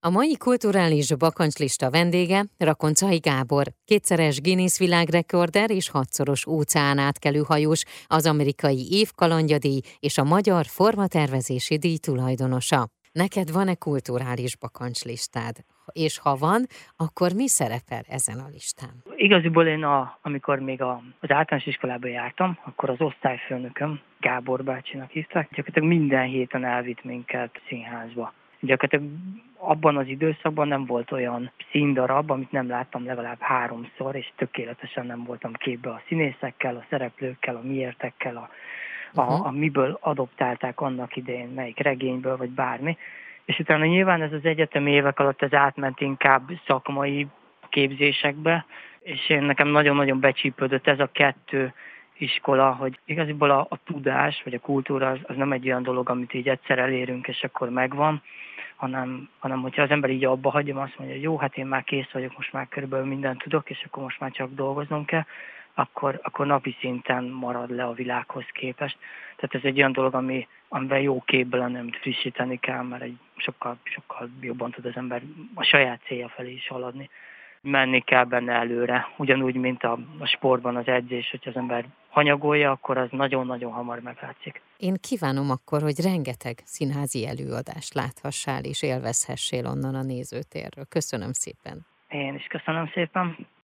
A mai kulturális bakancslista vendége Rakoncai Gábor, kétszeres Guinness világrekorder és hatszoros óceánátkelő hajós, az amerikai évkalandjadíj és a magyar formatervezési díj tulajdonosa. Neked van-e kulturális bakancslistád? És ha van, akkor mi szerepel ezen a listán? Igaziból én, a, amikor még a, az általános iskolába jártam, akkor az osztályfőnököm, Gábor bácsinak hívták, gyakorlatilag minden héten elvitt minket színházba gyakorlatilag abban az időszakban nem volt olyan színdarab, amit nem láttam legalább háromszor, és tökéletesen nem voltam képbe a színészekkel, a szereplőkkel, a miértekkel, a, a, uh-huh. a miből adoptálták annak idején, melyik regényből, vagy bármi. És utána nyilván ez az egyetemi évek alatt ez átment inkább szakmai képzésekbe, és én nekem nagyon-nagyon becsípődött ez a kettő iskola, hogy igaziból a, a tudás, vagy a kultúra az, az nem egy olyan dolog, amit így egyszer elérünk, és akkor megvan, hanem, hanem hogyha az ember így abba hagyja, azt mondja, hogy jó, hát én már kész vagyok, most már körülbelül mindent tudok, és akkor most már csak dolgoznom kell, akkor, akkor napi szinten marad le a világhoz képest. Tehát ez egy olyan dolog, ami, amivel jó képben nem frissíteni kell, mert egy sokkal, sokkal jobban tud az ember a saját célja felé is haladni menni kell benne előre. Ugyanúgy, mint a, a sportban az edzés, hogy az ember hanyagolja, akkor az nagyon-nagyon hamar meglátszik. Én kívánom akkor, hogy rengeteg színházi előadást láthassál és élvezhessél onnan a nézőtérről. Köszönöm szépen. Én is köszönöm szépen.